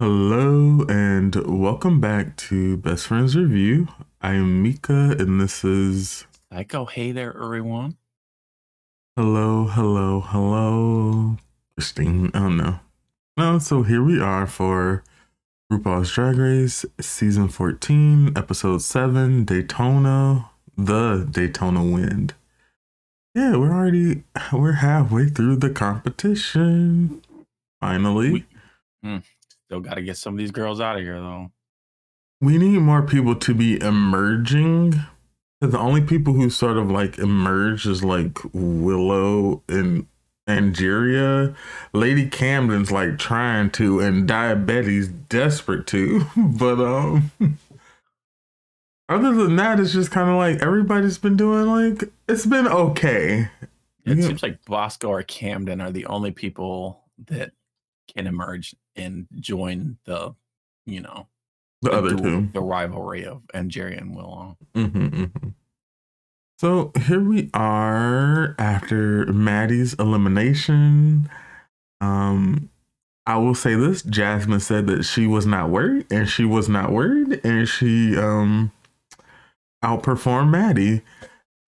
Hello and welcome back to Best Friends RuView. I am Mika and this is Saiko. Hey there, everyone. Hello, hello, hello. Christine. Oh no. No, so here we are for RuPaul's Drag Race Season 14, Episode 7, Daytona, the Daytona Wind. Yeah, we're already we're halfway through the competition. Finally. We- Hmm. Still got to get some of these girls out of here, though. we need more people to be emerging. The only people who sort of like emerge is like Willow and Angeria. Lady Camden's like trying to, and Daya Betty's desperate to. But um, other than that, it's just kind of like everybody's been doing like it's been okay. It Yeah. seems like Bosco or Camden are the only people that can emerge and join the, you know, The other duel- two. the rivalry of Angeria and Willow. hmm So here we are after Maddy's elimination. Um, I will say this: Jasmine said that she was not worried, and she was not worried, and she um outperformed Maddy.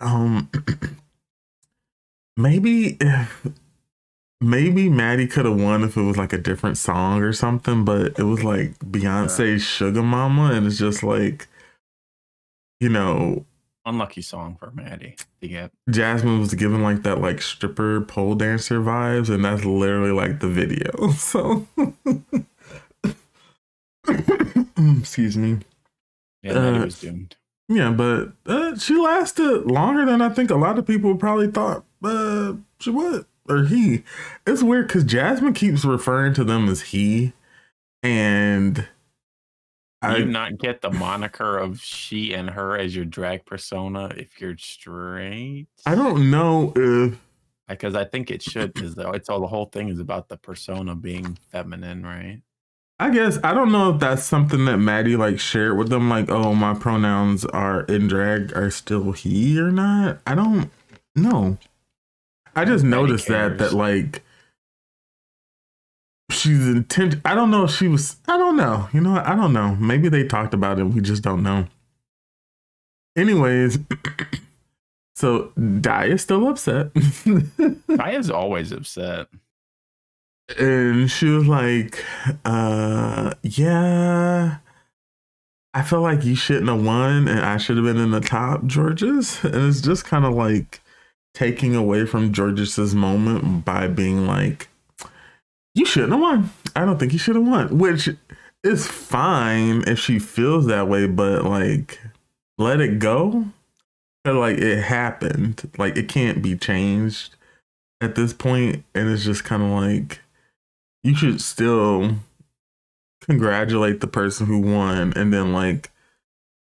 Um, maybe if maybe Maddy could have won if it was like a different song or something, but it was like Beyonce's "Sugar Mama," and it's just like you know Unlucky song for Maddy to get. Jasmine was given like that like stripper pole dancer vibes, and that's literally like the video. So, excuse me. Yeah, Maddy Uh, was doomed. Yeah, but uh, she lasted longer than I think a lot of people probably thought uh, she would or he. It's weird because Jasmine keeps referring to them as he, and I you not get the moniker of she and her as your drag persona if you're straight? I don't know if because I think it should because it's all the whole thing is about the persona being feminine, right? I guess I don't know if that's something that Maddy like shared with them, like, oh, my pronouns are in drag are still he or not. I don't know. I just noticed that cares. that like she's intent. I don't know if she was. I don't know. You know, what? I don't know. Maybe they talked about it. We just don't know. Anyways, so is still upset. Kaya's always upset. and she was like, uh, yeah, I feel like you shouldn't have won and I should have been in the top, Jorgeous. And it's just kind of like taking away from Jorgeous's moment by being like, you shouldn't have won. I don't think you should have won, which is fine if she feels that way, but like, let it go. 'Cause, Like, it happened. Like, it can't be changed at this point, and it's just kind of like you should still congratulate the person who won and then like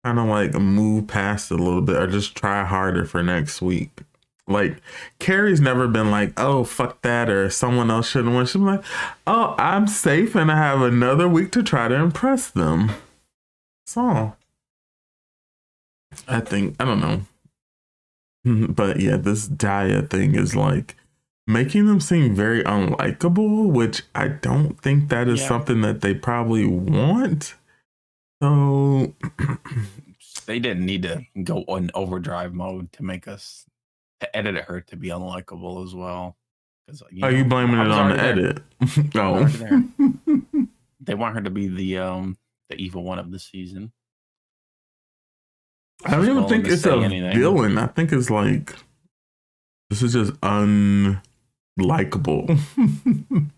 kind of like move past it a little bit or just try harder for next week. Like Kerri's never been like, oh fuck that or someone else shouldn't win. She's like, oh, I'm safe and I have another week to try to impress them. That's all. I think I don't know. But yeah, this Daya thing is like making them seem very unlikable, which I don't think that is Yeah. something that they probably want. So They didn't need to go on overdrive mode to make us to edit her to be unlikable as well. Because are you blaming it on the edit? oh. they want her to be the um the evil won of the season. I don't even think it's a anything. villain. I think it's like this is just unlikable.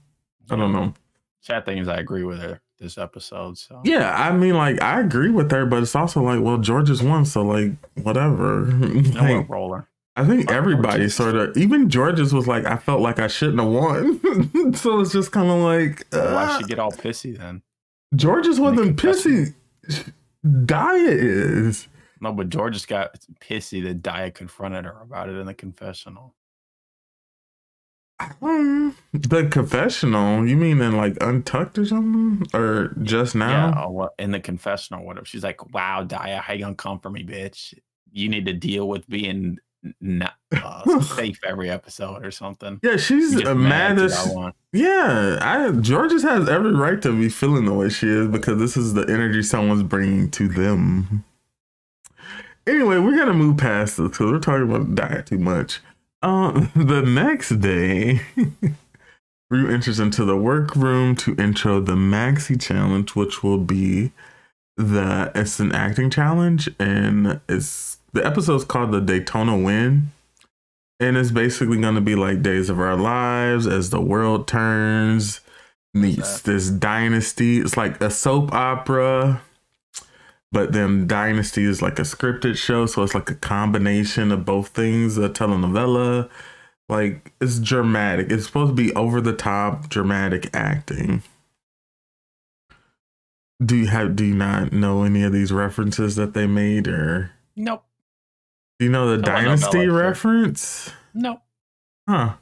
I don't know. Sad thing is, I agree with her this episode. So Yeah, I mean, like I agree with her, but it's also like, well, Jorgeous one, so like whatever. you know Like, roller. I think everybody Jorgeous. sort of, even Jorgeous was like, I felt like I shouldn't have won. so it's just kind of like, Why uh, she get all pissy then? Jorgeous wasn't pissy. Daya is. No, but George just got pissy that Daya confronted her about it in the confessional. Um, the confessional, you mean in like Untucked or something? Or just now? Yeah, or what in the confessional, whatever. She's like, "Wow, Daya, how you gonna come for me, bitch? You need to deal with being not uh, safe every episode or something. Yeah, she's a mad as I. Yeah, I Jorgeous has every right to be feeling the way she is because this is the energy someone's bringing to them. Anyway, we're gonna move past this because we're talking about Daya too much. Um, the next day, we enters into the workroom to intro the Maxi Challenge, which will be the it's an acting challenge, and it's the episode's called the Daytona Wind. And it's basically going to be like Days of Our Lives as the world turns, meets this dynasty. It's like a soap opera, but then Dynasty is like a scripted show. So it's like a combination of both things a telenovela. Like it's dramatic. It's supposed to be over the top, dramatic acting. Do you have do you not know any of these references that they made or Nope. Do you know the Telenovela, Dynasty sure. reference? No. Huh.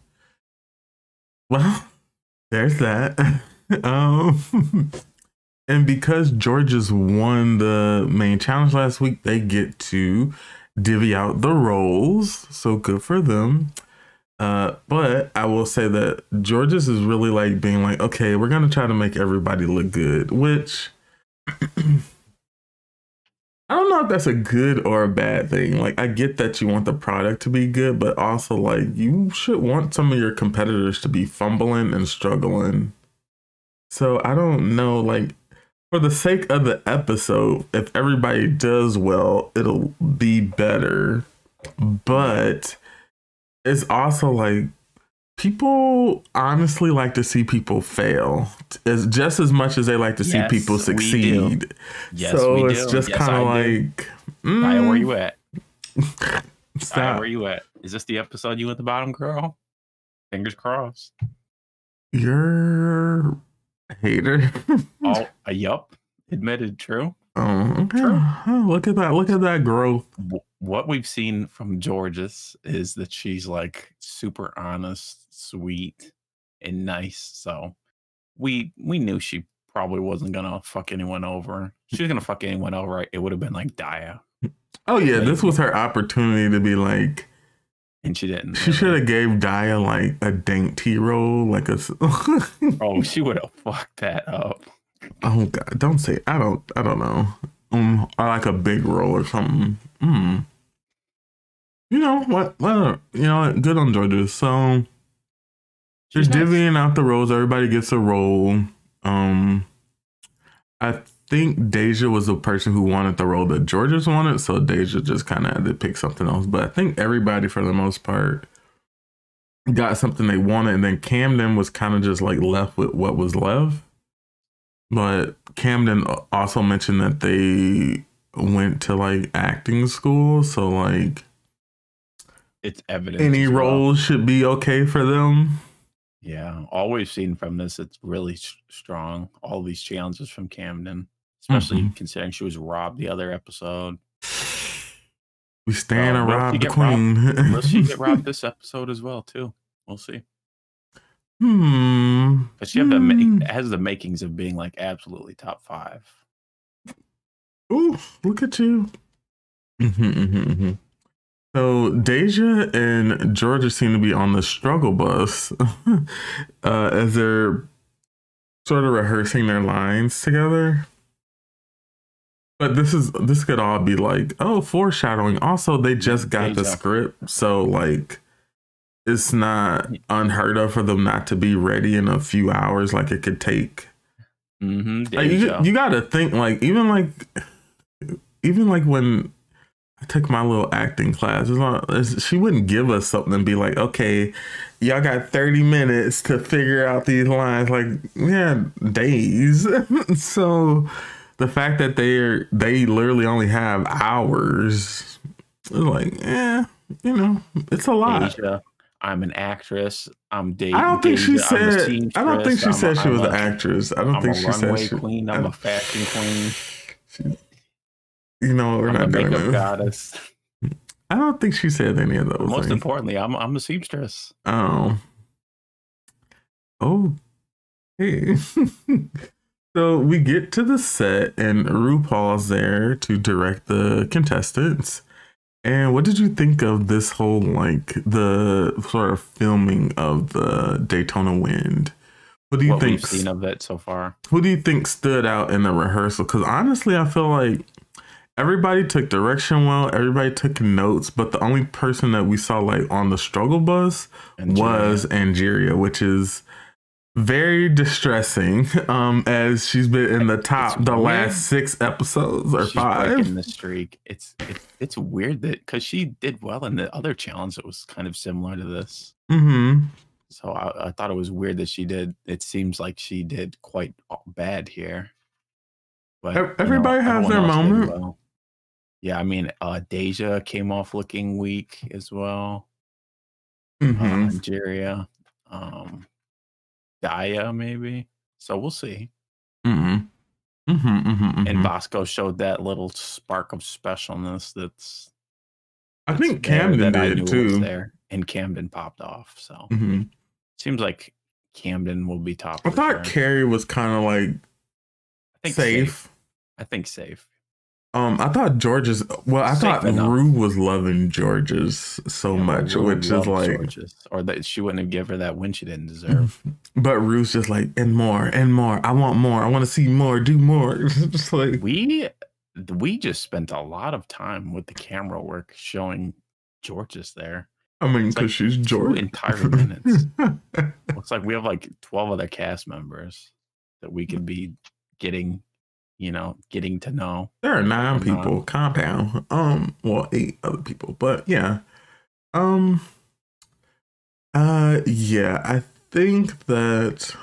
Well, there's that. um, and because Jorgeous won the main challenge last week, they get to divvy out the roles. So good for them. Uh, but I will say that Jorgeous is really like being like, okay, we're gonna try to make everybody look good, which I don't know if that's a good or a bad thing. Like, I get that you want the product to be good, but also, like, you should want some of your competitors to be fumbling and struggling. So, I don't know, like, for the sake of the episode, if everybody does well, it'll be better. But it's also like, people honestly like to see people fail as just as much as they like to see Yes, people we do. succeed. Yes, so it's just Yes, kind of like, Aya, where mm, you at? Aya, stop. where you at? Is this the episode you at the bottom, girl? Fingers crossed. You're a hater. Oh, uh, yup. Admitted true. oh, okay. True. Oh, look at that. Look at that growth. What we've seen from Jorgeous is that she's like super honest, sweet, and nice. So we we knew she probably wasn't gonna fuck anyone over. She was gonna fuck anyone over. It would have been like Daya. Oh yeah, Like- this was her opportunity to be like. and she didn't. She should have gave Daya like a dainty role, like a. Oh, she would have fucked that up. oh god, don't say. I don't. I don't know. Um, I like a big role or something. Hmm. You know what? Well, you know, what? good on Jorgeous. So nice. divvying out the roles. Everybody gets a role. Um, I think Deja was the person who wanted the role that Jorgeous wanted, so Deja just kind of had to pick something else. But I think everybody, for the most part, got something they wanted, and then Camden was kind of just like left with what was left. But Camden also mentioned that they went to like acting school, so like It's evident. any well. roles should be okay for them. Yeah, all we've seen from this, it's really strong. All these challenges from Camden, especially Mhm. considering she was robbed the other episode. We stand and rob the get robbed? queen. Will she get robbed this episode as well too? We'll see. hmm. But she have the Hmm. ma- has the makings of being like absolutely top five. Ooh, look at you. Mhm, mhm, mhm. So Deja and Jorgeous seem to be on the struggle bus uh, as they're sort of rehearsing their lines together. But this is this could all be like oh foreshadowing. Also, they just got the script, so like it's not unheard of for them not to be ready in a few hours. Like it could take Mm-hmm. like, you, you gotta think like even like even like when I took my little acting class, not, she wouldn't give us something and be like, okay, y'all got 30 minutes to figure out these lines. Like, yeah, days. so the fact that they're they literally only have hours, it's like, yeah, you know, it's a lot. Deja, I'm an actress. I'm dating. I don't think she Deja, I'm a said. I don't think she I'm a- said she was a- an actress. I don't I'm think a she said she. queen. I'm a fashion queen. she- you know, we're I'm not doing makeup goddess. I don't think she said any of those. Most things. importantly, I'm I'm a seamstress. Oh. Oh. Hey. so we get to the set and RuPaul's there to direct the contestants. And what did you think of this whole like the sort of filming of the Daytona Wind? What do you what think? we've seen of it so far. Who do you think stood out in the rehearsal? Because honestly, I feel like everybody took direction well. Everybody took notes, but the only person that we saw like on the struggle bus Angeria. was Angeria, which is very distressing. Um, as she's been in the top It's the weird. last six episodes or She's five. breaking the streak. It's it's it's weird that because she did well in the other challenge that was kind of similar to this. Mm-hmm. So I, I thought it was weird that she did. It seems like she did quite bad here. But Ev- you know, everybody has their moment. Yeah, I mean, uh, Deja came off looking weak as well. Mm-hmm. Uh, Angeria, um, Daya maybe. So we'll see. Mm-hmm. Mm-hmm. Mm-hmm. And Bosco showed that little spark of specialness that's I think Camden I did too. there, and Camden popped off. So hmm seems like Camden will be top. I thought sure. Kerri was kind of like I think safe. I think safe. Um, I thought Jorgeous. Well, I Safe thought enough. Rue was loving Jorgeous so Yeah, much, Rue which is like. Jorgeous, or that she wouldn't have given her that win she didn't deserve. But Rue's just like, and more, and more. I want more. I want to see more. Do more. just like, we we just spent a lot of time with the camera work showing Jorgeous there. I mean, because like she's two George. entire minutes. Looks like we have like twelve other cast members that we could be getting, you know, getting to know. there are nine people compound. Um, well, eight other people, but yeah. Um. Uh, yeah. I think that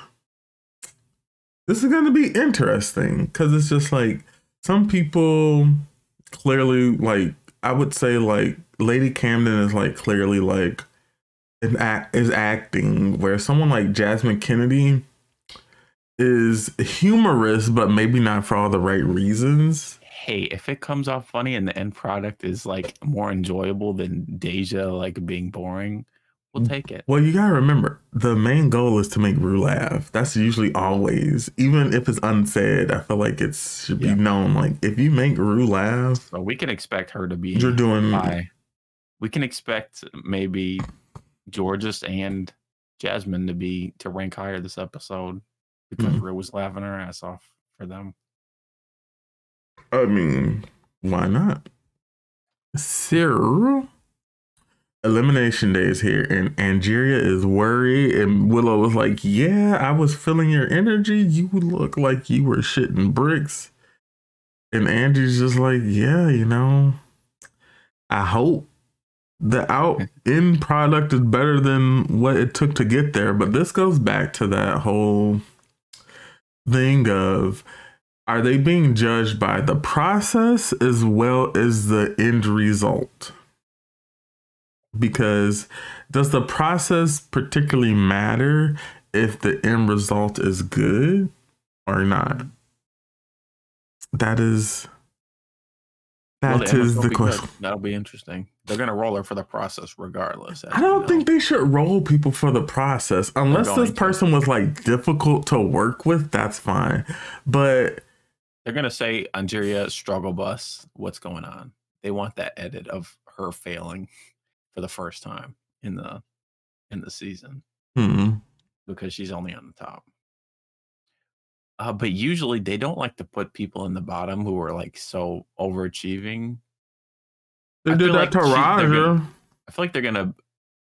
this is going to be interesting because it's just like some people clearly like I would say like Lady Camden is like clearly like an act is acting where someone like Jasmine Kennedy is humorous but maybe not for all the right reasons. Hey, if it comes off funny and the end product is like more enjoyable than Deja like being boring, we'll mm. take it. Well, you gotta remember the main goal is to make Rue laugh. That's usually always, even if it's unsaid. I feel like it should be Yeah. known. Like if you make Rue laugh, So we can expect her to be you're doing. high. We can expect maybe Jorgeous and Jasmine to be to rank higher this episode because Mhm. Rue was laughing her ass off for them. I mean, why not? Cyril. Elimination day is here, and Angeria is worried, and Willow was like, "Yeah, I was feeling your energy. You look like you were shitting bricks." And Angie's just like, "Yeah, you know, I hope the out end product is better than what it took to get there." But this goes back to that whole thing of are they being judged by the process as well as the end result? Because does the process particularly matter if the end result is good or not? That is Well, that the is the good. question. That'll be interesting. They're gonna roll her for the process regardless. I don't know. think they should roll people for the process unless this to. person was like difficult to work with. That's fine, but they're gonna say Angeria struggle bus. What's going on? They want that edit of her failing for the first time in the in the season hmm, because she's only on the top. Uh, but usually they don't like to put people in the bottom who are like so overachieving. They I did that like to she- they're Raja. gonna- I feel like they're gonna.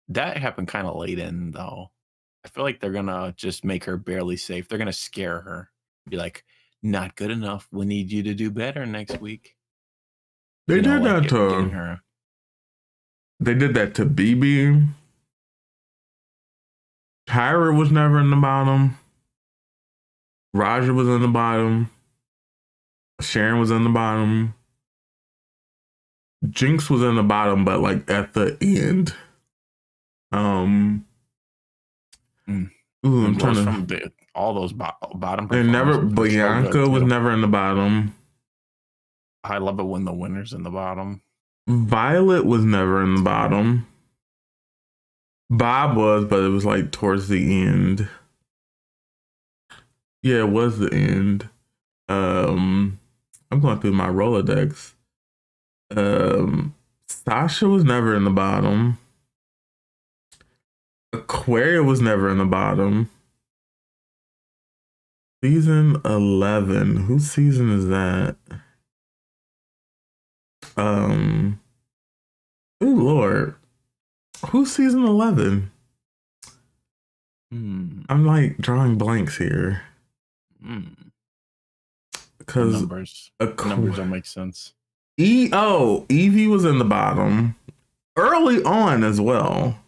That happened kind of late in though. I feel like they're gonna just make her barely safe. They're gonna scare her. Be like, not good enough. We need you to do better next week. They You did like that get- to her. They did that to BeBe. Tyra was never in the bottom. Raja was in the bottom. Sharon was in the bottom. Jinkx was in the bottom, but like at the end. Um. Mm. Ooh, I'm trying to. from the, all those bo- bottom. And never so Bianca was never in the bottom. I love it when the winners in the bottom. Violet was never in the bottom. Bob was, but it was like towards the end. Yeah, it was the end. Um, I'm going through my Rolodex. Um, Sasha was never in the bottom. Aquaria was never in the bottom. Season 11. Whose season is that? Um. Oh, Lord. Who's season 11? Hmm. I'm like drawing blanks here. Hmm. Because Numbers. Aqu- Numbers don't make sense. E oh, Yvie was in the bottom early on as well.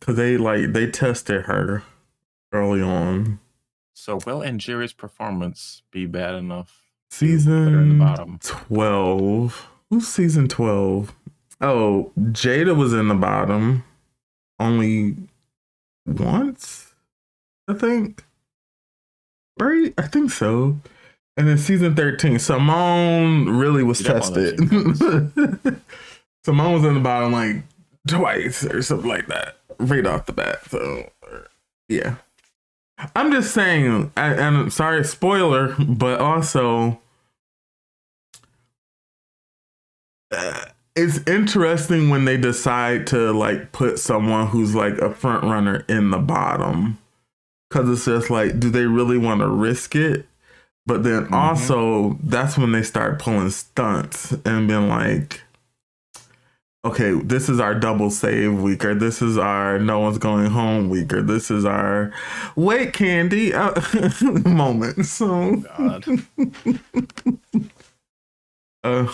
Cause they like they tested her early on. So will Angeria's performance be bad enough? put in the Season twelve. Who's season twelve? Oh, Jaida was in the bottom only once, I think. Right? I think so. And then season 13, Symone really was tested. Symone was in the bottom like twice or something like that, right off the bat. So, yeah. I'm just saying, I, and I'm sorry, spoiler, but also, uh, it's interesting when they decide to like put someone who's like a front runner in the bottom because it's just like do they really want to risk it but then Mhm. also that's when they start pulling stunts and being like okay this is our double save week or this is our no one's going home week or this is our wait candy uh, moment so. God. uh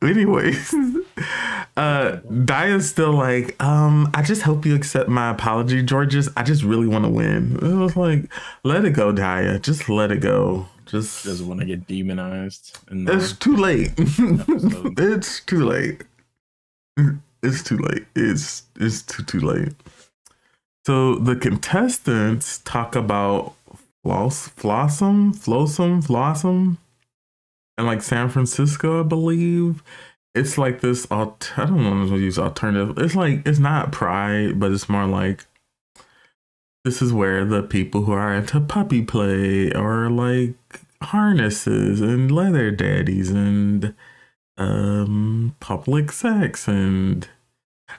anyways uh Daya's still like um I just hope you accept my apology Jorgeous. I just really want to win. It was like let it go Daya. Just let it go just Doesn't want to get demonized. It's too late it's too late it's too late it's it's too too late so the contestants talk about floss flossom flossum flossom and like San Francisco, I believe. It's like this. Alt- I don't if to use alternative. It's like it's not pride, but it's more like this is where the people who are into puppy play or like harnesses and leather daddies and um public sex and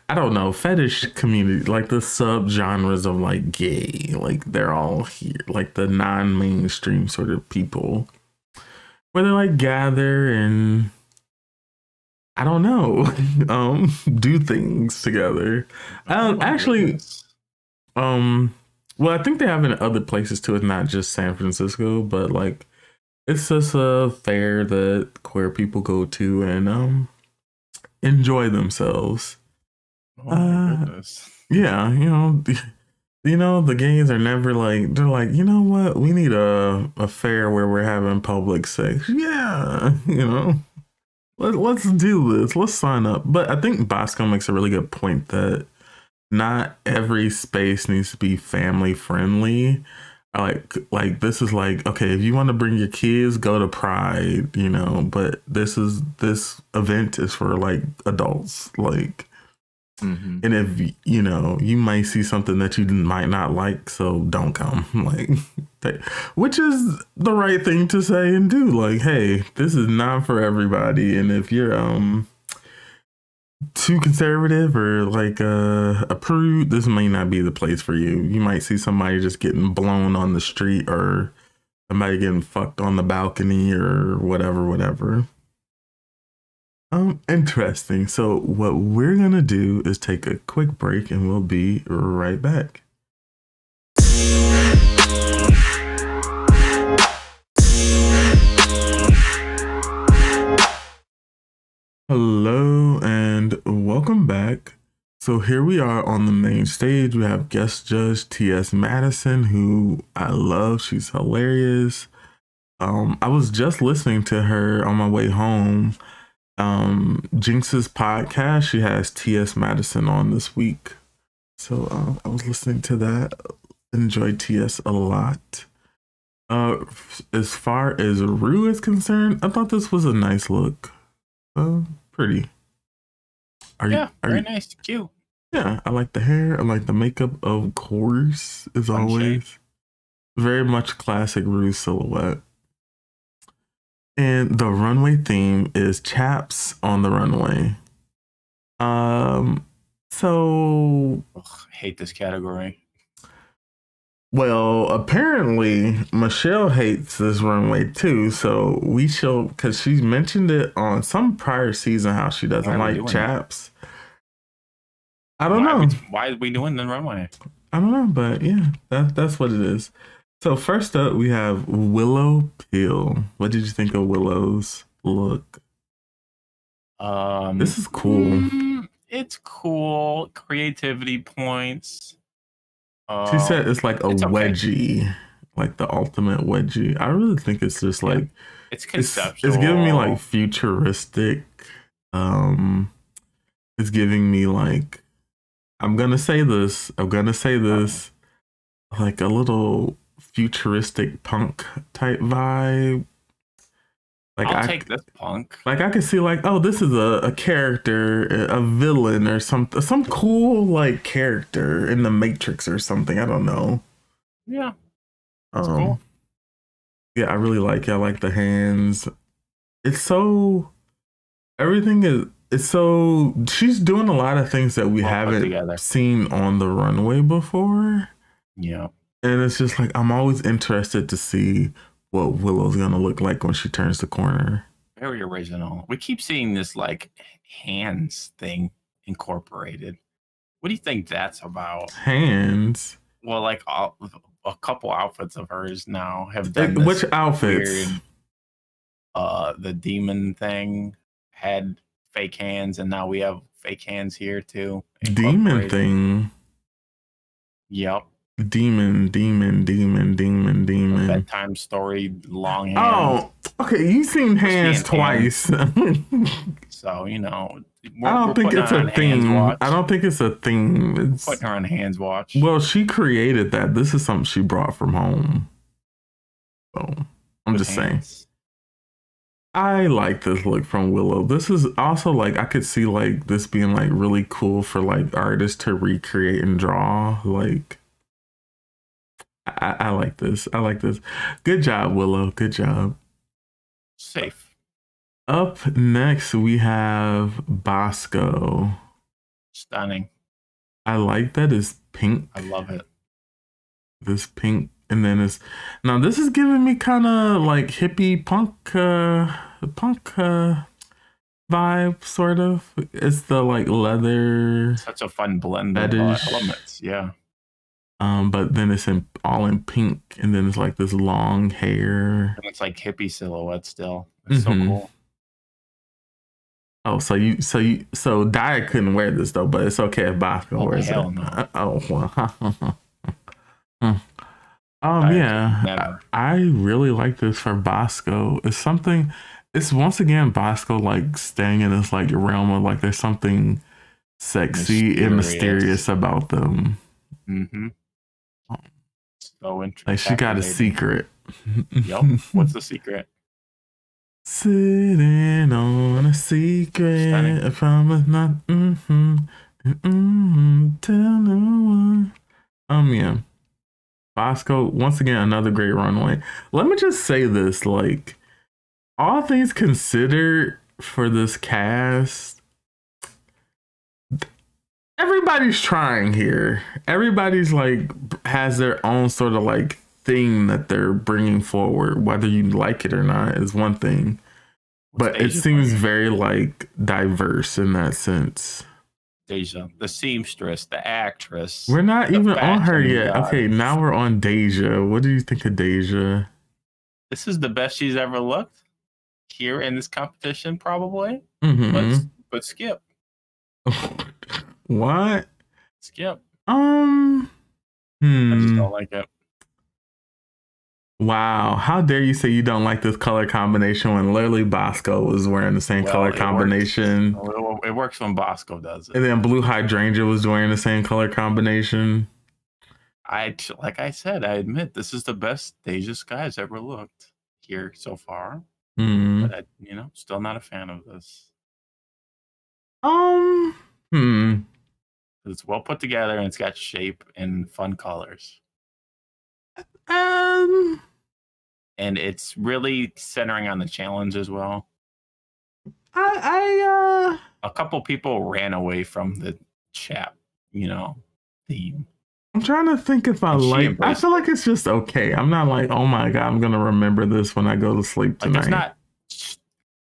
I don't know fetish community like the sub genres of like gay like they're all here like the non mainstream sort of people where they like gather and I don't know, um, do things together. Um, actually- Um, well, I think they have in other places too. It's not just San Francisco, but like it's just a fair that queer people go to and um enjoy themselves. Oh my uh, goodness. Yeah, you know, you know the gays are never like they're like you know what we need a a fair where we're having public sex. Yeah, you know. Let, let's do this. Let's sign up. But I think Bosco makes a really good point that not every space needs to be family friendly. Like, like this is like okay. If you want to bring your kids, go to Pride, you know. But this is this event is for like adults. Like, Mhm. and if you know, you might see something that you might not like, so don't come. Like, which is the right thing to say and do. Like, hey, this is not for everybody, and if you're um too conservative or like uh, a prude, this may not be the place for you. You might see somebody just getting blown on the street or somebody getting fucked on the balcony or whatever, whatever. Um, interesting. So what we're gonna do is take a quick break and we'll be right back. Hello and welcome back. So here we are on the main stage. We have guest judge T.S. Madison, who I love. She's hilarious. Um, I was just listening to her on my way home. Um, Jinkx's podcast. She has T.S. Madison on this week. So uh, I was listening to that. Enjoyed T.S. a lot. Uh, as far as Rue is concerned, I thought this was a nice look. Uh, pretty. Are Yeah, you? Are very you? nice. Cute. Yeah, I like the hair. I like the makeup. Of course, as Fun always, very much classic Rue silhouette. And the runway theme is chaps on the runway. Um, so Ugh, hate this category. Well, apparently Michelle hates this runway too. So we shall because she's mentioned it on some prior season how she doesn't like doing that? chaps. I don't why know. Are we, why are we doing the runway? I don't know, but yeah, that that's what it is. So first up, we have Willow Pill. What did you think of Willow's look? Um, This is cool. mm, it's cool. Creativity points. Uh, She said it's like a it's okay. wedgie, like the ultimate wedgie. I really think it's just like it's it's, conceptual. it's giving me like futuristic. Um, it's giving me like I'm gonna say this. I'm gonna say this, like a little futuristic punk type vibe. Like I'll I take this punk. like I could see like oh this is a, a character a villain or some some cool like character in the Matrix or something I don't know. Yeah, Um, cool. Yeah, I really like it. I like the hands. It's so everything is it's so she's doing a lot of things that we Well haven't seen on the runway before. yeah. And it's just like I'm always interested to see what Willow's gonna look like when she turns the corner. Very original. We keep seeing this like hands thing incorporated. What do you think that's about? Hands. Well, like all, a couple outfits of hers now have Like, done which outfits? weird. Uh, the demon thing had fake hands, and now we have fake hands here too. Demon thing. Yep. Demon, demon, demon, demon, demon. Bedtime story, long oh, hands. Oh, okay. You've seen hands twice. So you know, I don't think it's a thing. I don't think it's a thing. It's putting her on hands watch. well, she created that. This is something she brought from home. So I'm with just saying. I like this look from Willow. This is also like I could see like this being like really cool for like artists to recreate and draw. Like I, I like this. I like this. Good job, Willow. Good job. Safe. Up next we have Bosco. Stunning. I like that it's pink. I love it. This pink and then it's now this is giving me kind of like hippie punk uh punk uh vibe sort of. It's the like leather Such a fun blend of uh, elements. Yeah. Um but then it's in all in pink and then it's like this long hair. And it's like hippie silhouette still. It's Mhm. so cool. Oh, so you so you so Daya couldn't wear this though, but it's okay if Bosco Oh, wears hell it. no. Oh well. Hmm. um Daya yeah. never. I really like this for Bosco. It's something. It's once again Bosco like staying in this like realm of like there's something sexy and Mysterious. mysterious about them. Mm-hmm. So interesting. Like she got a secret. Yup. What's the secret? Sitting on a secret. Stunning. I promise not. Mm-hmm. Mm-hmm. Tell no one. Um. Yeah. Bosco once again another great runway. Let me just say this: like all things considered, for this cast, everybody's trying here. Everybody's like has their own sort of like thing that they're bringing forward. Whether you like it or not is one thing, What's but it seems playing? very like diverse in that sense. Deja, the seamstress, the actress. We're not even on her yet. Okay, now we're on Deja. What do you think of Deja? This is the best she's ever looked here in this competition, probably. hmm But but skip, what? skip. Um. I just Hmm. don't like it. Wow. How dare you say you don't like this color combination when Lily Bosco was wearing the same Well, color it combination? It, it works when Bosco does it. And then Blue Hydrangea was wearing the same color combination. I like I said, I admit this is the best Deja Skye's ever looked here so far. Hmm. But I, you know, still not a fan of this. Um. Hmm. It's well put together and it's got shape and fun colors. Um. and it's really centering on the challenge as well. I I uh A couple people ran away from the chap, you know, theme. I'm trying to think if I And like I feel like it's just okay. I'm not like, oh my god, I'm gonna remember this when I go to sleep Like it's tonight. not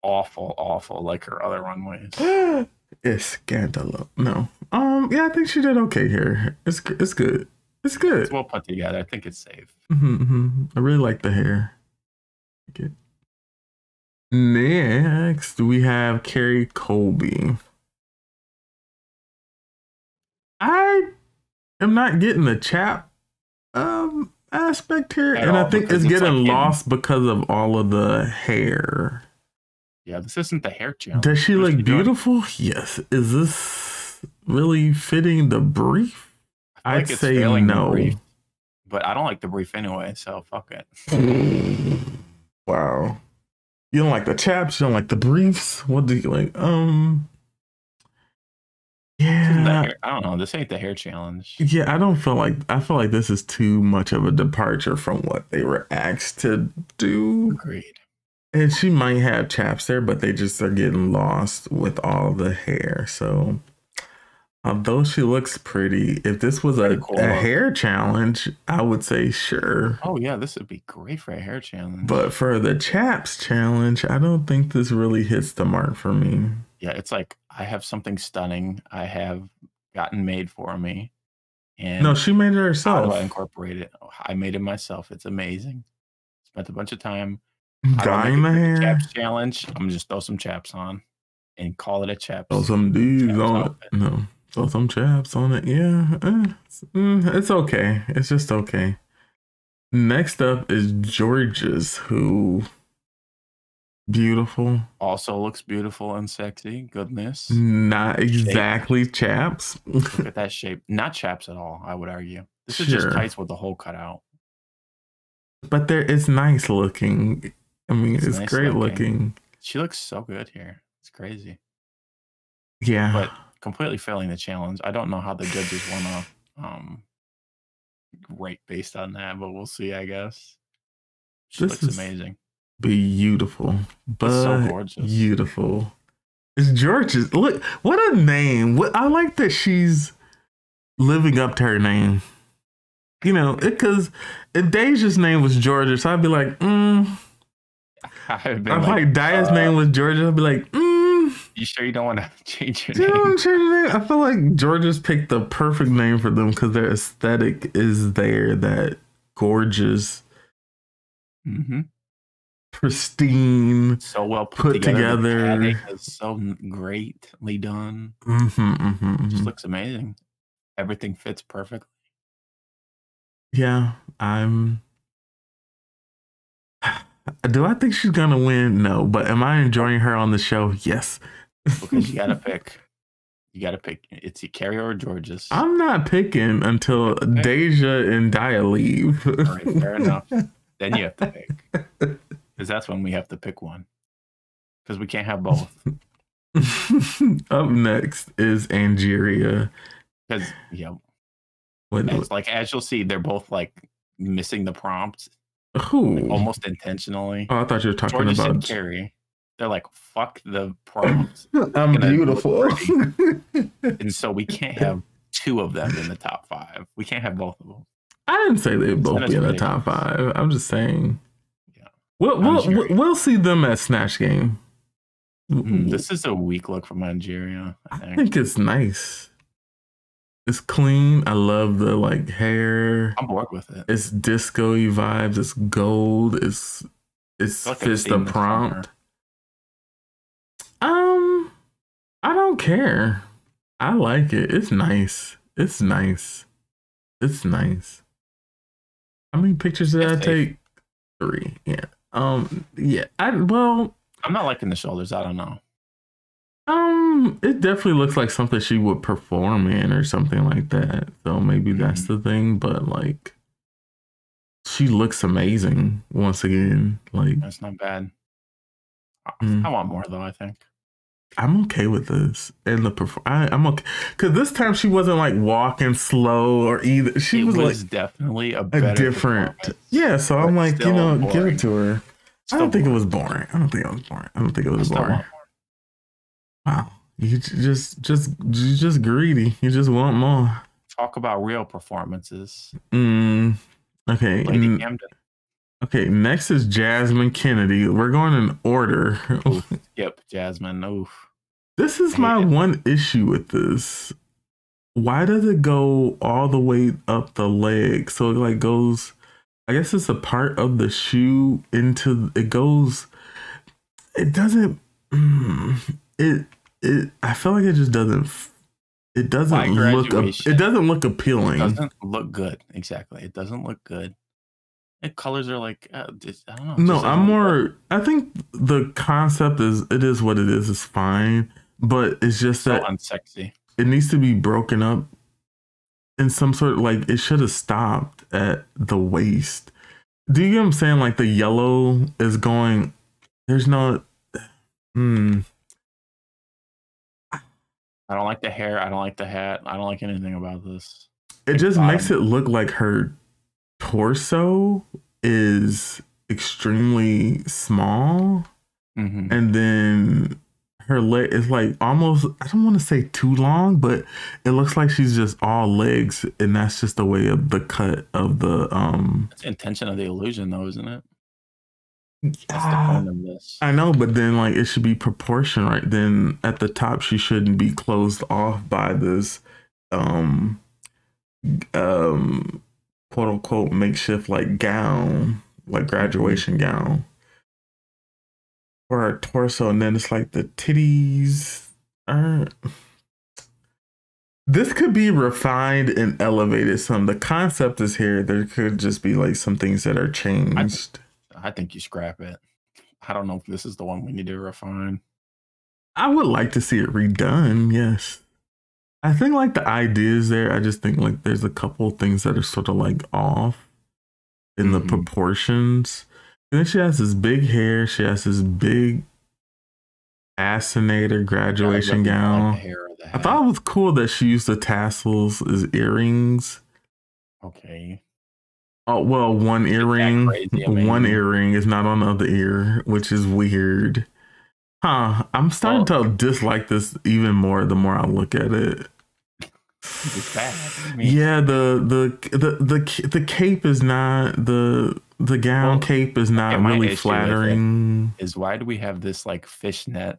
awful, awful like her other runways. it's scandalous. No. Um yeah, I think she did okay here. It's it's good. It's good. It's well put together. I think it's safe. Mhm, mhm. I really like the hair. It. Next, we have Kerri Colby. I am not getting the chap um aspect here, At and I think it's getting like, lost because of all of the hair. Yeah, this isn't the hair challenge. Does she What's look beautiful? Yes. Is this really fitting the brief? I'd like say no. brief, but I don't like the brief anyway, so fuck it. wow. You don't like the chaps, you don't like the briefs. What do you like? Um This isn't the Yeah. hair- I don't know. This ain't the hair challenge. Yeah, I don't feel like I feel like this is too much of a departure from what they were asked to do. Agreed. And she might have chaps there, but they just are getting lost with all the hair. So, although she looks pretty, if this was a, cool a hair challenge, I would say sure. Oh yeah, this would be great for a hair challenge. But for the chaps challenge, I don't think this really hits the mark for me. yeah, it's like I have something stunning. I have gotten made for me, and No, she made it how herself. do I incorporate it? Oh, I made it myself. It's amazing. Spent a bunch of time. I don't Dyeing the make it for hair. chaps challenge. I'm gonna just throw some chaps on and call it a chaps. Throw some dudes on it. No, throw some chaps on it. Yeah, eh, it's, mm, it's okay. It's just okay. Next up is Jorgeous, who beautiful, Also looks beautiful and sexy. Goodness. not exactly chaps. Look at that shape. Not chaps at all, I would argue. This is just tights with the hole cut out. but there is nice looking. I mean, It's it's, nice great looking. looking. She looks so good here. It's crazy. Yeah, But completely failing the challenge. I don't know how the judges want to um rate based on that, but we'll see, I guess. She This looks amazing. beautiful, but so gorgeous. beautiful. It's Jorgeous. Look, what a name! What I like that she's living up to her name. You know, because if Deja's name was Jorgeous, so I'd be like, mm. I've been I'm like, like, Daya's uh, name was Jorgeous, I'd be like, mm. you sure you don't want to change your Do you know name? I'm trying? I feel like Jorgeous's picked the perfect name for them because their aesthetic is there. That gorgeous, hmm Mm-hmm. pristine. So well put, Put together. The together. padding is so greatly done. Mm-hmm, mm-hmm, Just mhm. looks amazing. Everything fits perfectly. Yeah, I'm. Do I think she's gonna win? No, but am I enjoying her on the show? Yes. because you got to pick. You got to pick. It's a Kerri or Jorgeous. I'm not picking until Okay. Deja and Daya leave. All right, fair enough. Then you have to pick. Because that's when we have to pick one. Because we can't have both. Up next is Angeria. Because, yeah, What, as, like, as you'll see, they're both like missing the prompt who? almost intentionally. Oh, I thought you were talking Jorgeous and about. Kerri, they're like, fuck the prompt. I'm beautiful. and so we can't have two of them in the top five. We can't have both of them. I didn't say they'd both be in the top five. I'm just saying. Yeah. We'll we'll, Angeria. we'll, we'll see them at Snatch Game. Mm, This is a weak look from Angeria, I I think. think it's nice. It's clean. I love the like hair. I'm bored with it. It's disco vibes. It's gold. It's it's like fits the prompt. Um, I don't care. I like it. It's nice. It's nice. It's nice. How many pictures did It's I take? Three. Yeah. Um. Yeah. I well. I'm not liking the shoulders. I don't know. Um. It definitely looks like something she would perform in or something like that. So maybe that's Mm-hmm. the thing. But like, she looks amazing once again. Like, That's not bad. I, Mm. I want more though. I think. I'm okay with this. And the perform, I, I'm okay because this time she wasn't like walking slow or either. She was, was, like definitely a, a different. Yeah, so I'm like, you still know, give it to her. I don't think it was boring. I don't think it was boring. I don't think it was still boring. Wow, you just just you just greedy. You just want more. Talk about real performances. Mm, okay, Lady Camden. okay. Next is Jasmine Kennedy. We're going in order. Yep, Jasmine. Oof. This is my it. one issue with this. Why does it go all the way up the leg? So it like goes I guess it's a part of the shoe into it goes it doesn't mm, it it I feel like it just doesn't it doesn't look it doesn't look appealing. doesn't look good. Exactly. It doesn't look good. And colors are like uh, I don't know. No, I'm look more I think the concept is it is what it is, it's fine. But it's just so that unsexy. it needs to be broken up in some sort of like it should have stopped at the waist. Do you get what I'm saying? Like the yellow is going there's no hmm. I don't like the hair. I don't like the hat. I don't like anything about this. It Like just bottom. makes it look like her torso is extremely small hmm and then her leg is like almost I don't want to say too long, but it looks like she's just all legs, and that's just the way of the cut of the um. It's the intention of the illusion, though, isn't it? That's the Ah, point of this. I know, but then like it should be proportion, right? Then at the top she shouldn't be closed off by this um um quote unquote makeshift like gown, like graduation gown. For her torso, and then it's like the titties are this could be refined and elevated some. The concept is here. There could just be like some things that are changed. I think you scrap it. I don't know if this is the one we need to refine. I would like to see it redone. Yes, I think like the idea is there. I just think like there's a couple things that are sort of like off in the Mhm. proportions. And then she has this big hair. She has this big fascinator I graduation don't gown. Like the hair or the I thought it was cool that she used the tassels as earrings. Okay. Oh well, one earring, crazy, one earring is not on the other ear, which is weird. Huh? I'm starting to dislike this even more the more I look at it. I mean, Yeah, the the the the the cape is not the the gown Well, cape is not really issue with it flattering. Is why do we have this like fishnet,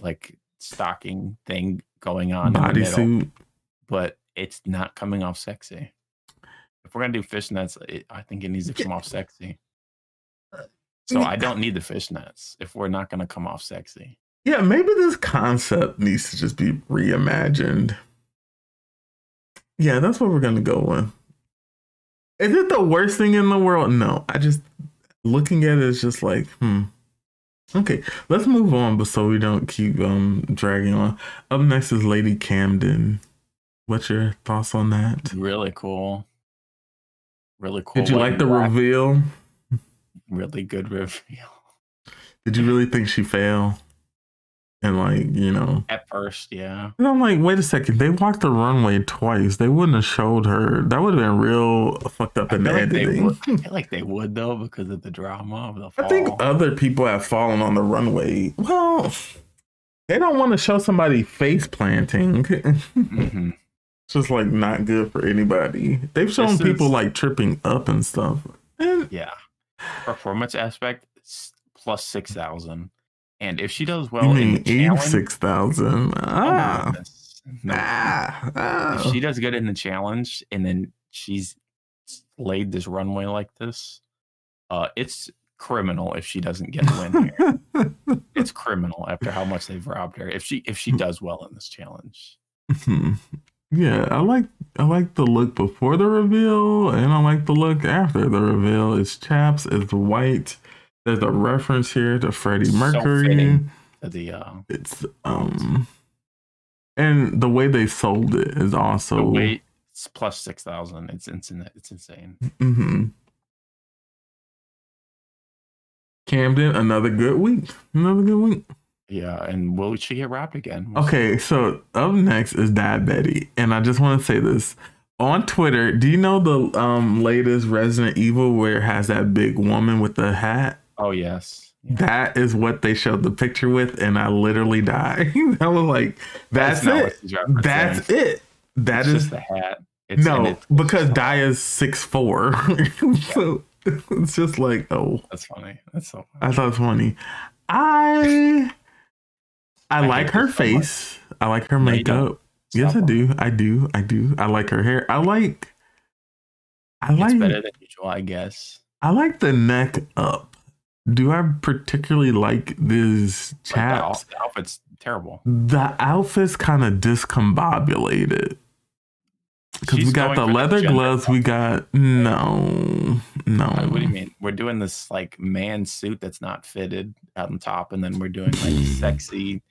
like stocking thing going on in the middle, Bodysuit. but it's not coming off sexy. If we're gonna do fishnets, it, I think it needs to come off sexy. So I don't need the fishnets if we're not gonna come off sexy. Yeah, maybe this concept needs to just be reimagined. Yeah, that's what we're gonna go with. Is it the worst thing in the world? No. I just looking at it is just like, hmm. Okay, let's move on, but so we don't keep um dragging on. Up next is Lady Camden. What's your thoughts on that? Really cool. Really cool. Did you like the black, reveal? really good reveal? Did you really think she failed? And like, you know, At first, yeah. And I'm like, wait a second. They walked the runway twice. They wouldn't have showed her. That would have been real fucked up in the like they editing. would, I feel like they would though because of the drama of the fall. I think other people have fallen on the runway. Well, they don't want to show somebody face planting. Mhm. Just like not good for anybody. They've shown This people is- like tripping up and stuff. Yeah. Performance aspect plus six thousand, and if she does well you in mean the challenge, eighty-six thousand? oh Ah, goodness. No. ah, ah. if she does good in the challenge and then she's laid this runway like this, uh, it's criminal if she doesn't get a win here. it's criminal after how much they've robbed her. If she if she does well in this challenge, Hmm. Yeah, I like I like the look before the reveal, and I like the look after the reveal. It's chaps, it's white. There's a reference here to Freddie So Mercury. fitting. the uh, it's um, and the way they sold it is the also. weight it's plus six thousand. It's insane. It's insane. hmm Camden, another good week. Another good week. Yeah, and will she get wrapped again? Okay, so up next is Daya Betty, and I just want to say this on Twitter. Do you know the um latest Resident Evil where it has that big woman with the hat? Oh yes. That is what they showed the picture with, and I literally died. I was like, "That's, that's it. That's it. That it's is the hat." It's, no, because Daya's six four, so it's just like, oh, that's funny. That's so. Funny. I thought it was funny. I I, I like her face. So I like her makeup. Yes, I do. I do. I do. I like her hair. I like. I it's like better than usual, I guess. I like the neck up. Do I particularly like these chaps? Like the outfit's terrible. The outfit's kind of discombobulated. Because we got the leather gloves. We got no, no. Uh, what do you mean? We're doing this like man suit that's not fitted out on top, and then we're doing like sexy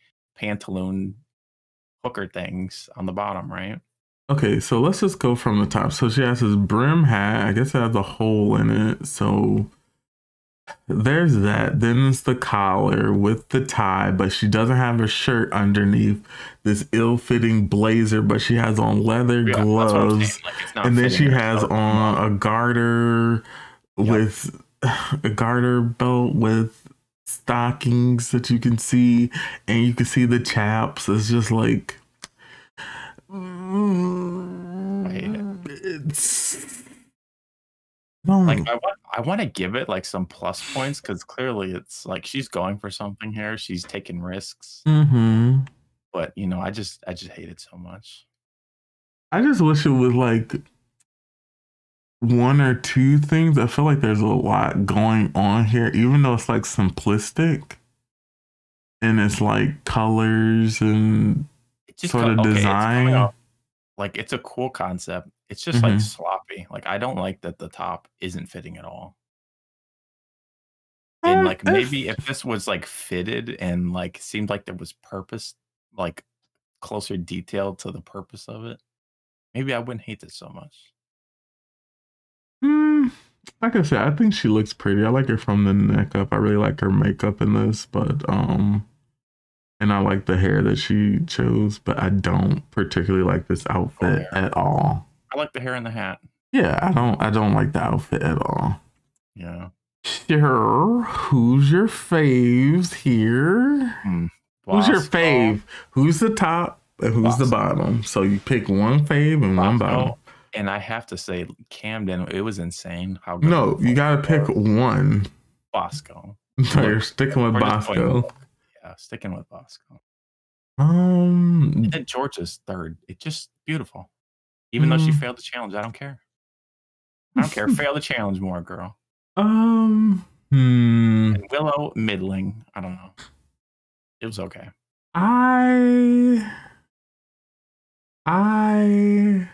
pantaloon hooker things on the bottom, right? Okay, so let's just go from the top. So she has this brim hat. I guess it has a hole in it. So there's that. Then it's the collar with the tie, but she doesn't have a shirt underneath this ill-fitting blazer, but she has on leather yeah, gloves. Like and then she has on a garter yep. with a garter belt with stockings that you can see, and you can see the chaps. It's just like I hate it. It's like I want I want to give it like some plus points because clearly it's like she's going for something here. She's taking risks. Mm-hmm. But you know, I just I just hate it so much. I just wish it was like one or two things. I feel like there's a lot going on here, even though it's like simplistic and it's like colors and it sort of okay, design. It's like it's a cool concept. It's just mm-hmm. like sloppy. Like I don't like that the top isn't fitting at all. And like maybe if this was like fitted and like seemed like there was purpose, like closer detail to the purpose of it, maybe I wouldn't hate this so much. Like I said, I think she looks pretty. I like her from the neck up. I really like her makeup in this, but um and I like the hair that she chose, but I don't particularly like this outfit oh, at all. I like the hair and the hat. Yeah, I don't I don't like the outfit at all. Yeah. Sure. Who's your faves here? Mm, who's your fave? Who's the top and who's the bottom? So you pick one fave and one bottom. And I have to say, Camden, it was insane how. No, you gotta pick one. Bosco. So you're sticking with Bosco. Yeah, sticking with Bosco. Um, and then Jorgeous third. It's just beautiful. Even um, though she mm. failed the challenge, I don't care. I don't care. Fail the challenge more, girl. Um, hmm. And Willow middling. I don't know. It was okay. I. I.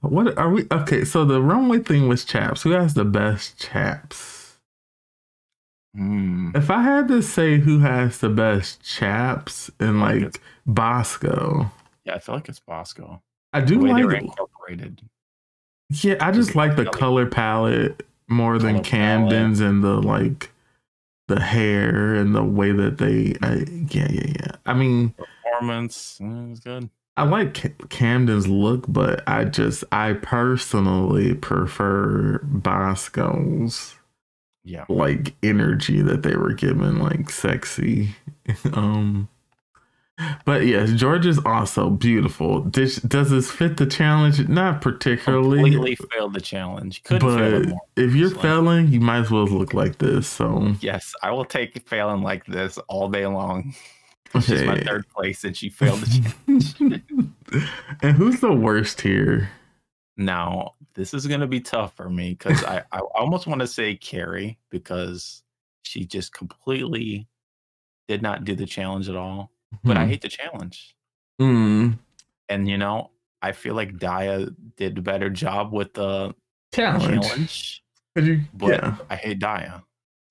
What are we? Okay, so the runway thing was chaps. Who has the best chaps? Mm. If I had to say who has the best chaps, and like Bosco. Yeah, I feel like it's Bosco. I do the like incorporated. Yeah, I just like the color palette more than Camden's palette. and the like the hair and the way that they. I, yeah, yeah, yeah. I mean, performance mm, is good. I like Camden's look, but I just I personally prefer Bosco's yeah like energy that they were given, like sexy. um but yes, Jorgeous also beautiful. Does, does this fit the challenge? Not particularly. Completely failed the challenge. Couldn't but if you're failing, you might as well look like this. So yes, I will take failing like this all day long. This okay. is my third place, and she failed the challenge. and who's the worst here? Now this is gonna be tough for me because I, I almost want to say Kerri because she just completely did not do the challenge at all but I hmm. hate the challenge. Mm. And you know, I feel like Daya did a better job with the challenge. challenge but yeah. I hate Daya.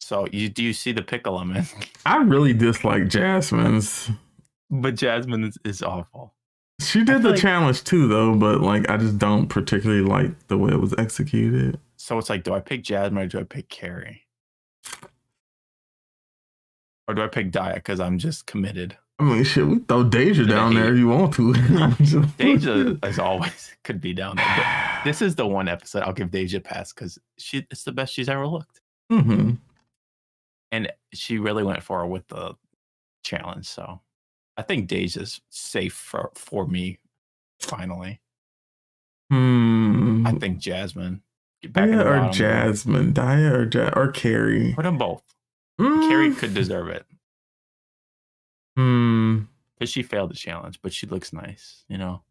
So you do you see the pick element? I really dislike Jasmine's. But Jasmine is, is awful. She did the like, challenge too though, but like I just don't particularly like the way it was executed. So it's like, do I pick Jasmine or do I pick Kerri? Or do I pick Daya because I'm just committed? I mean, shit, we throw Deja down there if you want to. Deja, as always, could be down there. But this is the one episode I'll give Deja a pass because she it's the best she's ever looked. hmm And she really went for it with the challenge. So I think Deja's safe for, for me finally. Hmm. I think Jasmine. Get back or bottom. Jasmine? Daya or ja- or Kerri? Put them both. Mm. Kerri could deserve it Hmm. because she failed the challenge, but she looks nice. You know,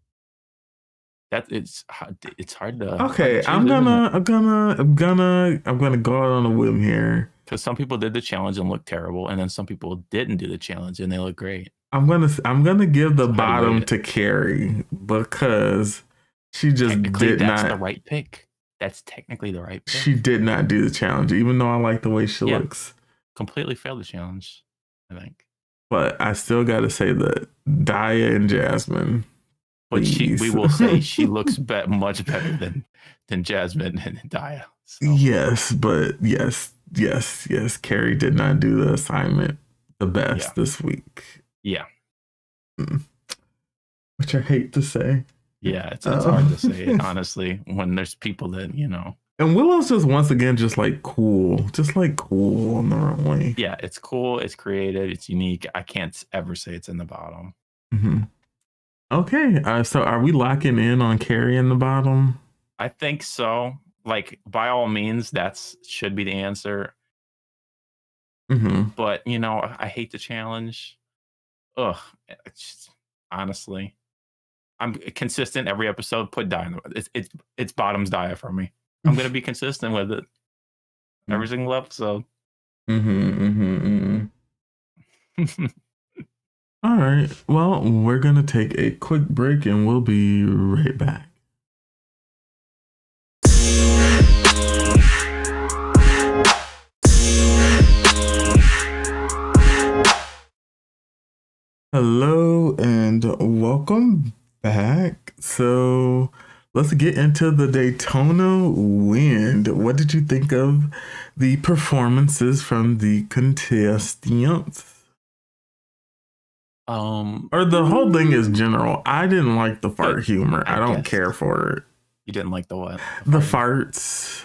that it's hard- it's hard to Okay, I'm gonna, I'm gonna, I'm gonna, I'm gonna go out on a whim here. because some people did the challenge and looked terrible, and then some people didn't do the challenge and they look great. I'm gonna, I'm gonna give the So how do you bottom to Kerri because she just did that's not. the right pick. That's technically the right pick. She did not do the challenge, even though I like the way she Yeah. looks. completely failed the challenge. I think, But I still got to say that Daya and Jasmine. But she we will say she looks much better than than Jasmine and Daya. So, Yes, but yes, yes, yes. Kerri did not do the assignment the best Yeah. this week, yeah, which I hate to say. yeah. It's, it's Oh. hard to say it honestly when there's people that you know. And Willow's just once again just like cool, just like cool on the runway. Yeah, it's cool. It's creative. It's unique. I can't ever say it's in the bottom. hmm Okay, uh, so are we locking in on Kerri in the bottom? I think so. Like by all means, that's should be the answer. hmm But you know, I hate the challenge. Ugh, just, honestly, I'm consistent every episode. Put die in the it's it's it's bottoms die for me. I'm gonna be consistent with it every single episode. hmm hmm hmm All right. Well, we're gonna take a quick break, and we'll be right back. Hello and welcome back. So let's get into the Daytona Wind. What did you think of the performances from the contestants? Um, Or the whole thing is general. I didn't like the fart humor. I, I don't care for it. you didn't like the what? The fart? farts.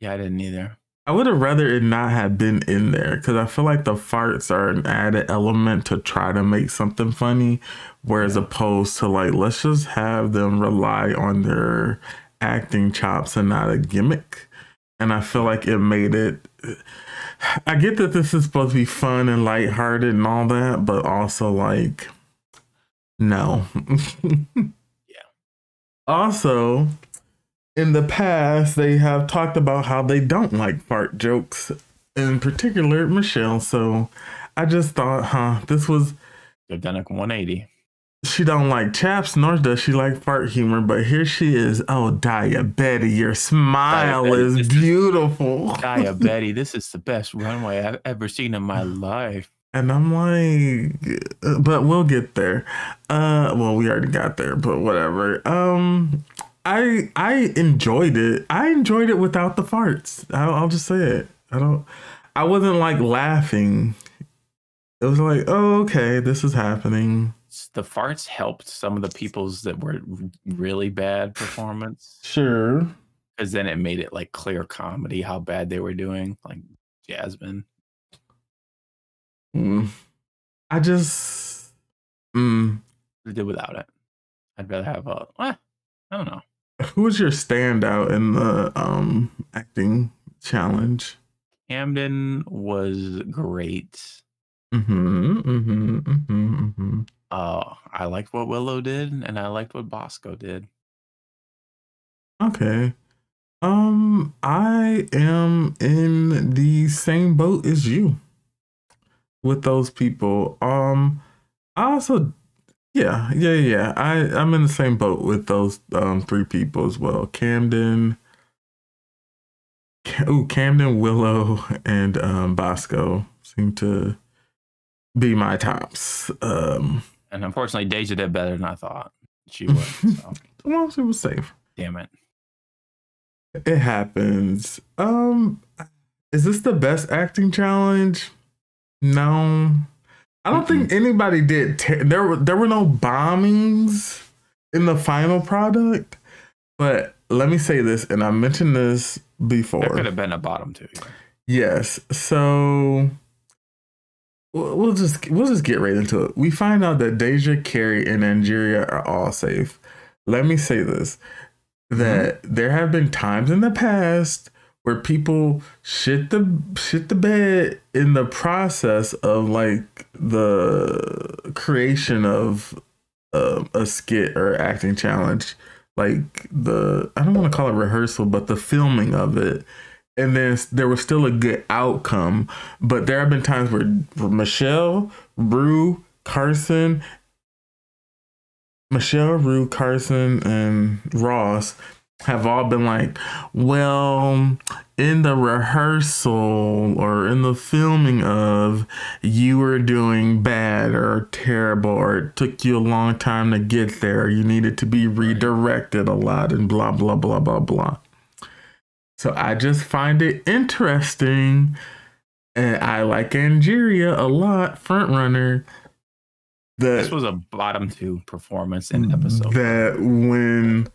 Yeah, I didn't either. I would have rather it not have been in there because I feel like the farts are an added element to try to make something funny, whereas Yeah. opposed to like let's just have them rely on their acting chops and not a gimmick. And I feel like it made it. I get that this is supposed to be fun and lighthearted and all that, but also like, no. Yeah. Also, in the past, they have talked about how they don't like fart jokes, in particular Michelle. So I just thought, huh, this was They've done a 180. She don't like chaps, nor does she like fart humor. But here she is. Oh, Daya Betty, your smile Daya Betty, is beautiful. Daya Betty, this is the best runway I've ever seen in my life. And I'm like, uh, but we'll get there. Uh, well, we already got there, but whatever. Um, I I enjoyed it. I enjoyed it without the farts. I'll, I'll just say it. I don't. I wasn't like laughing. It was like, oh, okay, this is happening. The farts helped some of the people's that were really bad performance Sure. because then it made it like clear comedy how bad they were doing, like Jasmine. Mm. I just. Mm. I did without it. I'd rather have a. eh, I don't know. Who was your standout in the um acting challenge? Camden was great. Mm-hmm. Mm-hmm. Mm-hmm. Mm-hmm. Uh, I liked what Willow did, and I liked what Bosco did. Okay. Um, I am in the same boat as you with those people. Um, I also, yeah, yeah, yeah. I I'm in the same boat with those um three people as well. Camden, Ca- ooh, Camden, Willow, and um Bosco seem to be my tops. Um, And unfortunately, Deja did better than I thought she would. So, well, she was safe. damn it. It happens. Um, is this the best acting challenge? No, I don't think anybody did. Ter- there were there were no bombings in the final product. But let me say this, and I mentioned this before. There could have been a bottom two. Yes. So we'll just we'll just get right into it. We find out that Deja, Kerri, and Angeria are all safe. Let me say this: that there have been times in the past where people shit the shit the bed in the process of like the creation of uh, a skit or acting challenge like the I don't want to call it rehearsal, but the filming of it. And then there was still a good outcome, but there have been times where, Michelle, Rue, Carson, Michelle, Rue, Carson, and Ross have all been like, well, in the rehearsal or in the filming of, you were doing bad or terrible, or it took you a long time to get there, you needed to be redirected a lot, and blah, blah, blah, blah, blah. So I just find it interesting. And I like Angeria a lot, front runner. That This was a bottom two performance in episode. that when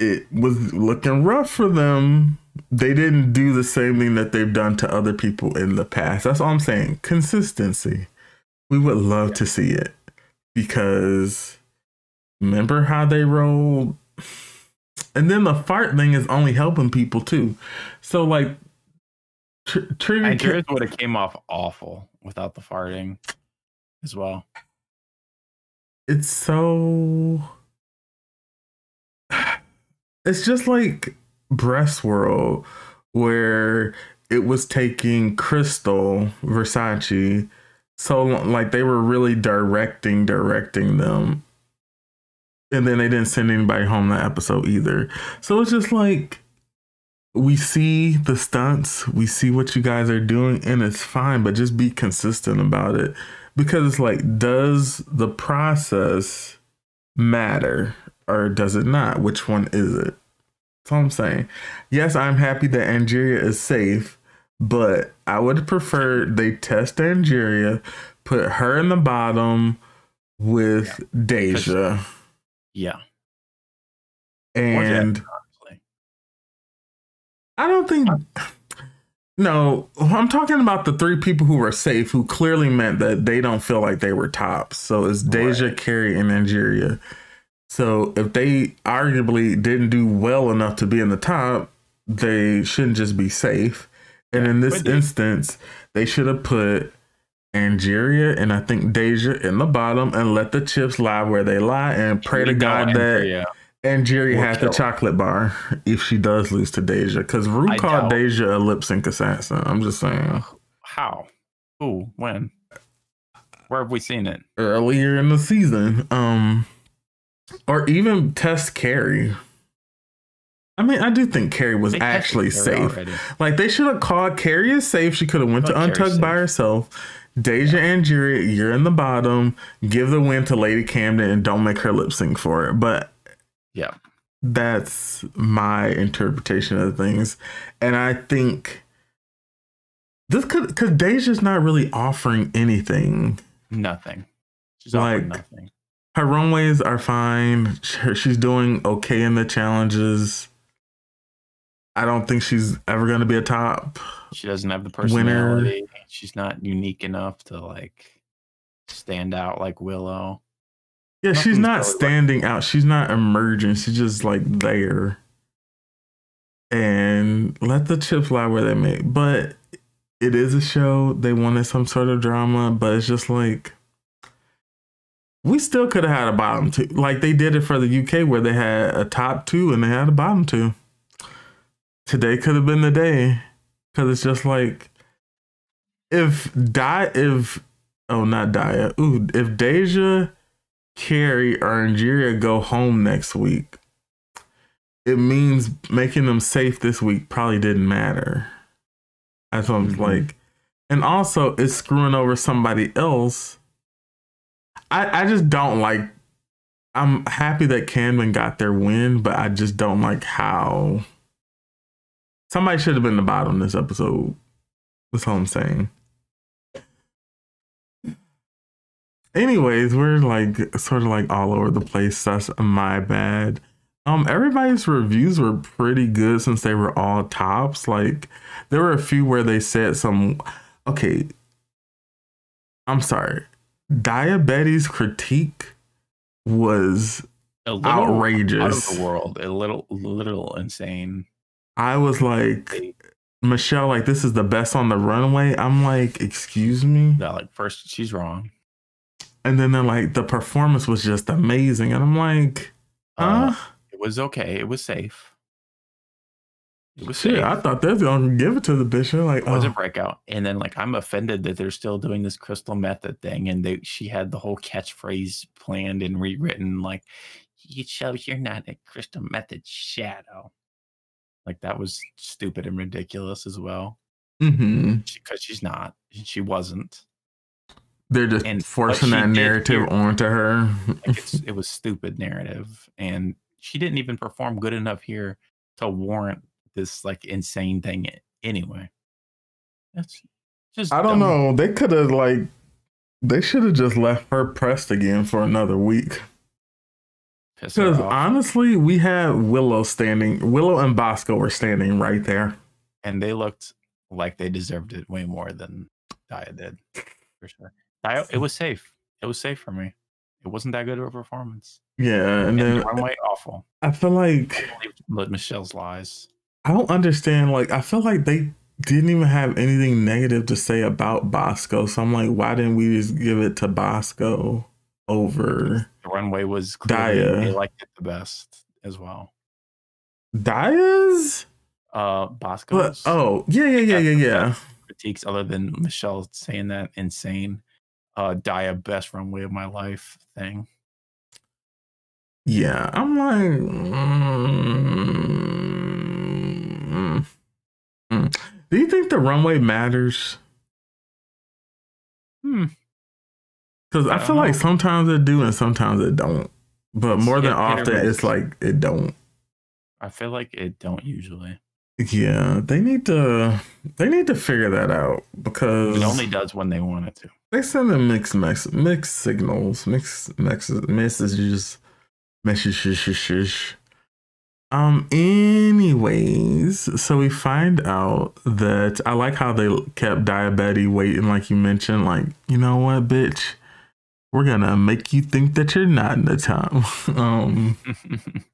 it was looking rough for them, they didn't do the same thing that they've done to other people in the past. That's all I'm saying. Consistency. We would love to see it because remember how they rolled? And then the fart thing is only helping people too. So, like, tr- Ca- Andreas would have came off awful without the farting as well. it's so it's just like breast world where it was taking Krystal Versace so like they were really directing directing them and then they didn't send anybody home that episode either. So it's just like we see the stunts we see what you guys are doing and it's fine but just be consistent about it. Because it's like does the process matter or does it not? Which one is it? That's all i'm saying. Yes i'm happy that angeria is safe but i would prefer they test angeria put her in the bottom with deja Yeah. and I don't think. No, I'm talking about the three people who were safe, who clearly meant that they don't feel like they were tops. So it's Deja, Right. Kerri, and Angeria. So if they arguably didn't do well enough to be in the top, they shouldn't just be safe. And in this instance, they should have put Angeria and I think Deja in the bottom and let the chips lie where they lie and pray to We God that Angeria Or has the chocolate bar if she does lose to Deja. Because Rue I called doubt. Deja a lip sync assassin. I'm just saying. How? Who? When? Where have we seen it? Earlier in the season. Um or even test Kerri. I mean, I do think Kerri was actually safe. already. Like they should have called Kerri is safe. She could have went to Untucked by herself. Deja and Jerry, you're in the bottom. Give the win to Lady Camden and don't make her lip sync for it. But Yeah. that's my interpretation of things and i think this could because deja's not really offering anything Nothing. She's offering Like- nothing. her runways are fine she's doing okay in the challenges i don't think she's ever going to be a top She doesn't have the Winner. She's not unique enough to like stand out like Willow. yeah she's not really like- standing out. She's not emerging. She's just like mm-hmm. there. And let the chips lie where they may. But it is a show. They wanted some sort of drama but it's just like we still could have had a bottom two. Like they did it for the uk where they had a top two and they had a bottom two. Today could have been the day because it's just like if die if oh not Daya. Ooh if Deja Kerri or Angeria go home next week it means making them safe this week probably didn't matter. That's what I'm Mhm. like. And also it's screwing over somebody else. I I just don't like I'm happy that Camden got their win but I just don't like how somebody should have been the bottom this episode. That's all I'm saying Anyways, we're like sort of like all over the place. That's my bad. Um, everybody's reviews were pretty good since they were all tops. Like there were a few where they said some okay. I'm sorry. Daya Betty's critique was A little outrageous. out of the world, a little, little insane. I was like, Michelle, like this is the best on the runway. I'm like, excuse me. That like first, she's wrong. And then they're like, the performance was just amazing. And I'm like, Uh, huh? it was okay. It was safe. It was Shit, safe. I thought they was gonna give it to the bitch. They're like, it was a oh, breakout. And then like I'm offended that they're still doing this Crystal Methyd thing and they she had the whole catchphrase planned and rewritten like it shows you're not a Crystal Methyd shadow. Like that was stupid and ridiculous as well. Because she's not. She wasn't. They're just And- uh, forcing that narrative onto her. Like it's, it was stupid narrative. And she didn't even perform good enough here to warrant this like insane thing anyway. That's just I don't dumb. know. They could have like, they should have just left her pressed again for another week. Because honestly, we had Willow standing. Willow and Bosco were standing right there. and they looked like they deserved it way more than Daya did, for sure. Daya, it was safe. It was safe for me. It wasn't that good of a performance. Yeah, and And then the runway, awful. I feel like I believe Michelle's lies. I don't understand. Like, I feel like they didn't even have anything negative to say about Bosco. So I'm like, why didn't we just give it to Bosco over The runway was Daya. they liked it the best as well. Diaz? Uh, But oh, yeah, yeah, yeah, yeah, yeah. critiques, other than Michelle saying that insane, uh, Daya best runway of my life thing. Yeah, I'm like, mm, mm. do you think the runway matters? Hmm. Because I I feel don't like know. sometimes it do and sometimes it don't. But more than hit or often, it's like it don't. I feel like it don't usually. Yeah, they need to they need to figure that out because It only does when they want it to. they send in mixed mix, mixed signals, mixed messages, messages. Um. Anyways, so we find out that I like how they kept Daya Betty waiting, like you mentioned. Like, you know what, bitch, we're gonna make you think that you're not in the time. um.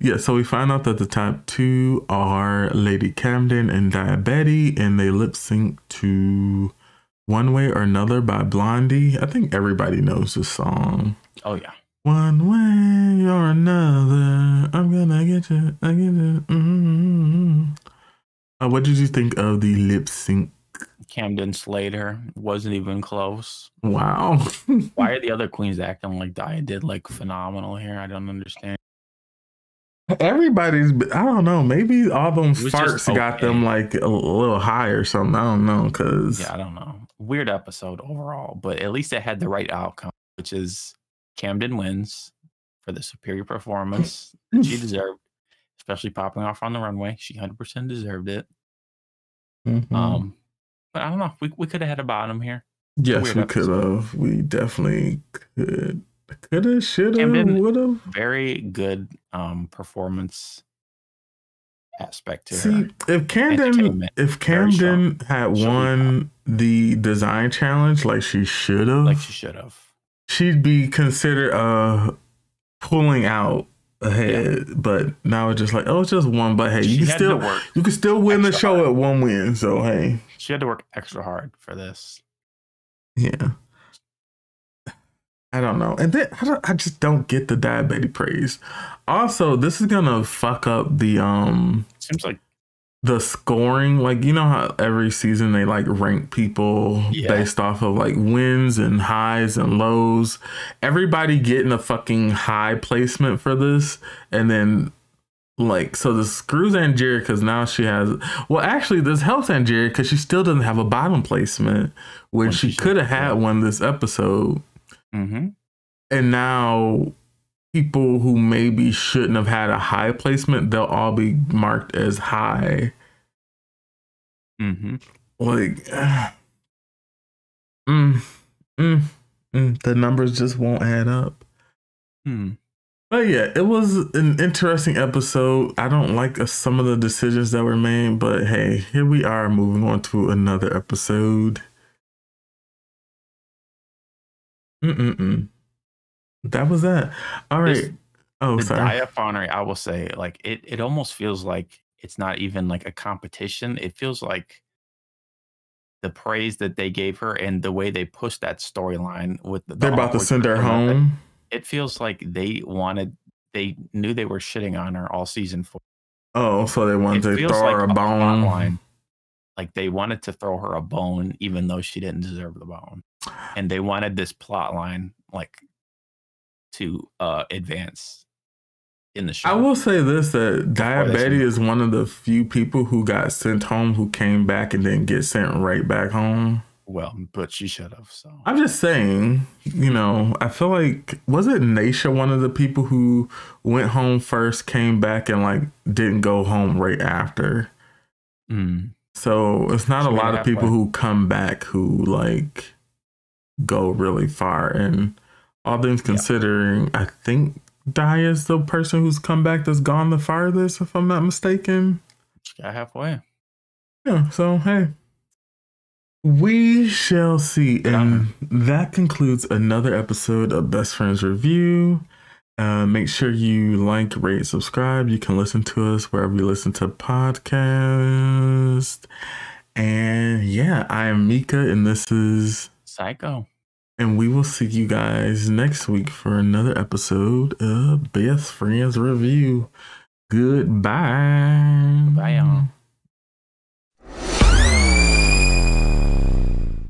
Yeah, so we find out that the top two are Lady Camden and Daya Betty, and they lip sync to One Way or Another by Blondie. I think everybody knows this song. oh yeah. One way or another, I'm gonna get you. I get you. mm Uh, what did you think of the lip sync? Camden Slater wasn't even close. Wow. Why are the other queens acting like Daya did like phenomenal here? I don't understand. Everybody's, I don't know, maybe all them It was just farts got them like a little high or something. I don't know, because. Yeah, I don't know. Weird episode overall, but at least it had the right outcome, which is Camden wins for the superior performance that she deserved, especially popping off on the runway. She 100% deserved it. Mhm. Um, but I don't know. We, we could have had a bottom here. Yes, we could have. We definitely could. Could have, should have, would have. Very good um performance aspect to her. See, if Camden, if Camden had She'll won the design challenge like she should have, Like she should have. she'd be considered uh pulling out ahead. But now it's just like, oh, it's just one. But hey, She you can still work. you can still win the show hard. at one win. So hey, She had to work extra hard for this. yeah. I don't know. And then I, don't, I just don't get the Daya Betty praise. Also, this is gonna fuck up the um Seems like the scoring. Like you know how every season they like rank people Yeah. based off of like wins and highs and lows. Everybody getting a fucking high placement for this, and then like so this screws Angeria because now she has. Well, actually, this helps Angeria because she still doesn't have a bottom placement, When she could have had one this episode hmm and now people who maybe shouldn't have had a high placement they'll all be marked as high hmm like mm, mm, Mm, the numbers just won't add up. Hmm. But yeah, it was an interesting episode. I don't like uh, some of the decisions that were made, but hey, here we are moving on to another episode. Mm-mm-mm. That was that. All right. This- oh, the sorry. diaphonery, I will say, like it, it almost feels like it's not even like a competition. It feels like the praise that they gave her and the way they pushed that storyline with the, the They're about to send her home. It feels like they wanted, they knew they were shitting on her all season four. Oh, so they wanted It to throw like her a bone. Like they wanted to throw her a bone, even though she didn't deserve the bone, and they wanted this plot line like to uh advance in the show. I will say this that Daya Betty is one of the few people who got sent home who came back and didn't get sent right back home. well, but she should have. So I'm just saying, you know, I feel like was it Naysha one of the people who went home first, came back and like didn't go home right after. Mm. So it's not She a lot of people who come back who like go really far. And all things Yeah. considering, I think Daya is the person who's come back that's gone the farthest, if I'm not mistaken. she got halfway. Yeah, so hey. We shall see. And that concludes another episode of Best Friends RuView. Uh, make sure you like, rate, subscribe. You can listen to us wherever you listen to podcasts. And yeah, I am Mika, and this is, Saiko. and we will see you guys next week for another episode of Best Friends RuView. Goodbye. Bye, y'all.